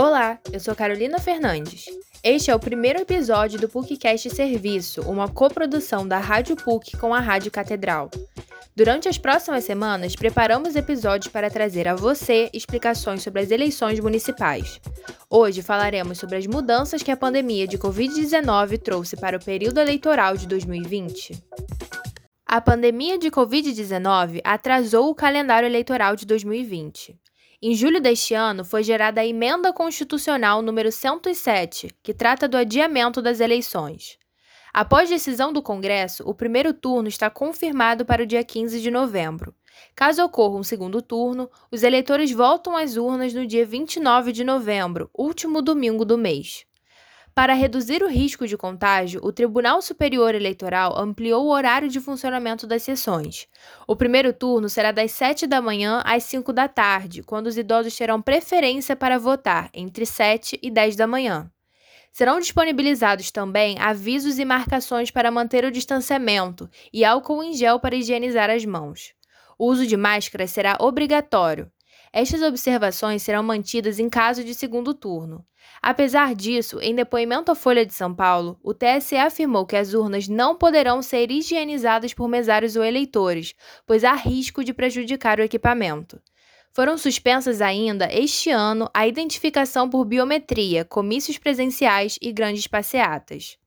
Olá, eu sou Carolina Fernandes. Este é o primeiro episódio do PUCcast Serviço, uma coprodução da Rádio PUC com a Rádio Catedral. Durante as próximas semanas, preparamos episódios para trazer a você explicações sobre as eleições municipais. Hoje falaremos sobre as mudanças que a pandemia de Covid-19 trouxe para o período eleitoral de 2020. A pandemia de Covid-19 atrasou o calendário eleitoral de 2020. Em julho deste ano, foi gerada a Emenda Constitucional número 107, que trata do adiamento das eleições. Após decisão do Congresso, o primeiro turno está confirmado para o dia 15 de novembro. Caso ocorra um segundo turno, os eleitores voltam às urnas no dia 29 de novembro, último domingo do mês. Para reduzir o risco de contágio, o Tribunal Superior Eleitoral ampliou o horário de funcionamento das sessões. O primeiro turno será das 7 da manhã às 5 da tarde, quando os idosos terão preferência para votar entre 7 e 10 da manhã. Serão disponibilizados também avisos e marcações para manter o distanciamento e álcool em gel para higienizar as mãos. O uso de máscara será obrigatório. Estas observações serão mantidas em caso de segundo turno. Apesar disso, em depoimento à Folha de São Paulo, o TSE afirmou que as urnas não poderão ser higienizadas por mesários ou eleitores, pois há risco de prejudicar o equipamento. Foram suspensas ainda este ano a identificação por biometria, comícios presenciais e grandes passeatas.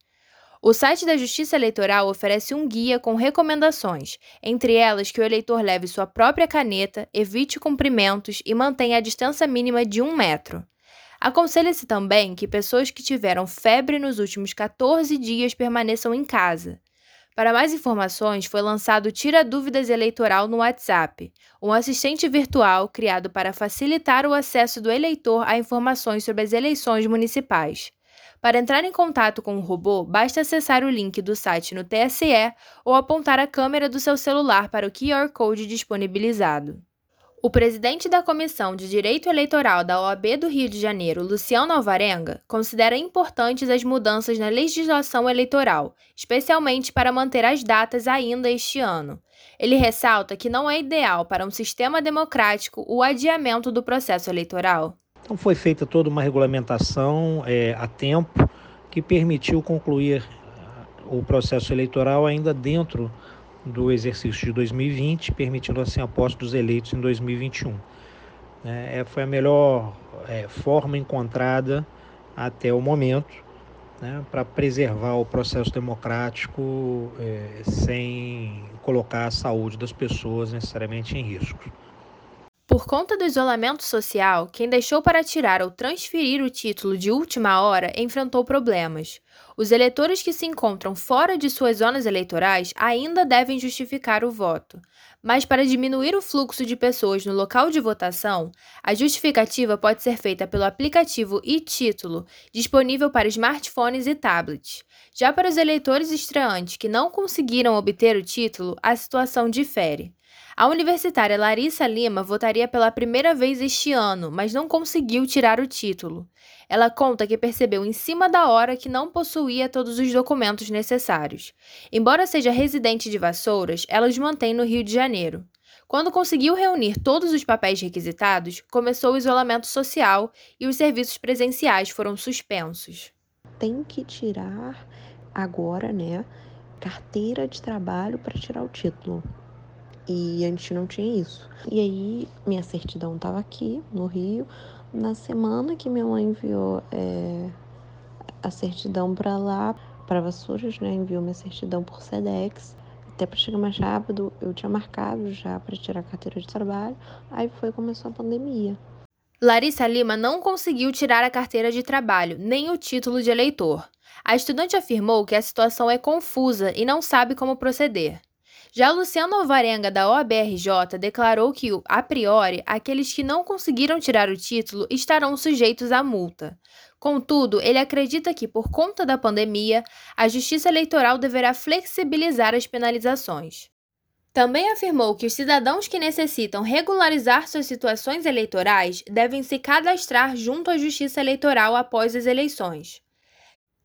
O site da Justiça Eleitoral oferece um guia com recomendações, entre elas que o eleitor leve sua própria caneta, evite cumprimentos e mantenha a distância mínima de um metro. Aconselha-se também que pessoas que tiveram febre nos últimos 14 dias permaneçam em casa. Para mais informações, foi lançado o Tira Dúvidas Eleitoral no WhatsApp, um assistente virtual criado para facilitar o acesso do eleitor a informações sobre as eleições municipais. Para entrar em contato com o robô, basta acessar o link do site no TSE ou apontar a câmera do seu celular para o QR Code disponibilizado. O presidente da Comissão de Direito Eleitoral da OAB do Rio de Janeiro, Luciano Alvarenga, considera importantes as mudanças na legislação eleitoral, especialmente para manter as datas ainda este ano. Ele ressalta que não é ideal para um sistema democrático o adiamento do processo eleitoral. Então foi feita toda uma regulamentação é, a tempo que permitiu concluir uh, o processo eleitoral ainda dentro do exercício de 2020, permitindo assim a posse dos eleitos em 2021. É, é, foi a melhor é, forma encontrada até o momento né, para preservar o processo democrático é, sem colocar a saúde das pessoas necessariamente em risco. Por conta do isolamento social, quem deixou para tirar ou transferir o título de última hora enfrentou problemas. Os eleitores que se encontram fora de suas zonas eleitorais ainda devem justificar o voto. Mas para diminuir o fluxo de pessoas no local de votação, a justificativa pode ser feita pelo aplicativo e-Título, disponível para smartphones e tablets. Já para os eleitores estreantes que não conseguiram obter o título, a situação difere. A universitária Larissa Lima votaria pela primeira vez este ano, mas não conseguiu tirar o título. Ela conta que percebeu em cima da hora que não possuía todos os documentos necessários. Embora seja residente de Vassouras, ela os mantém no Rio de Janeiro. Quando conseguiu reunir todos os papéis requisitados, começou o isolamento social e os serviços presenciais foram suspensos. Tem que tirar agora, né, carteira de trabalho para tirar o título. E antes não tinha isso. E aí, minha certidão estava aqui, no Rio. Na semana que minha mãe enviou é, a certidão para lá, para Vassouras, né? Enviou minha certidão por SEDEX. Até para chegar mais rápido, eu tinha marcado já para tirar a carteira de trabalho. Aí foi começou a pandemia. Larissa Lima não conseguiu tirar a carteira de trabalho, nem o título de eleitor. A estudante afirmou que a situação é confusa e não sabe como proceder. Já Luciano Alvarenga, da OABRJ, declarou que, a priori, aqueles que não conseguiram tirar o título estarão sujeitos à multa. Contudo, ele acredita que, por conta da pandemia, a Justiça Eleitoral deverá flexibilizar as penalizações. Também afirmou que os cidadãos que necessitam regularizar suas situações eleitorais devem se cadastrar junto à Justiça Eleitoral após as eleições.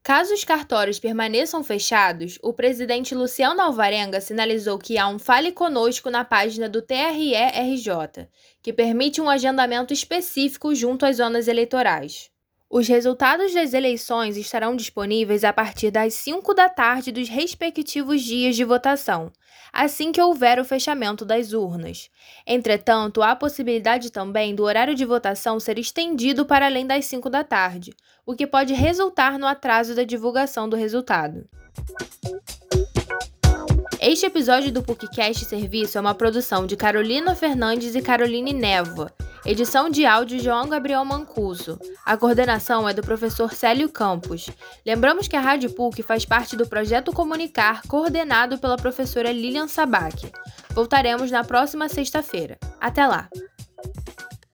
Caso os cartórios permaneçam fechados, o presidente Luciano Alvarenga sinalizou que há um Fale Conosco na página do TRE-RJ, que permite um agendamento específico junto às zonas eleitorais. Os resultados das eleições estarão disponíveis a partir das 5 da tarde dos respectivos dias de votação, assim que houver o fechamento das urnas. Entretanto, há possibilidade também do horário de votação ser estendido para além das 5 da tarde, o que pode resultar no atraso da divulgação do resultado. Este episódio do PUCcast Serviço é uma produção de Carolina Fernandes e Caroline Névoa Edição de áudio João Gabriel Mancuso. A coordenação é do professor Célio Campos. Lembramos que a Rádio PUC faz parte do projeto Comunicar, coordenado pela professora Lilian Sabac. Voltaremos na próxima sexta-feira. Até lá!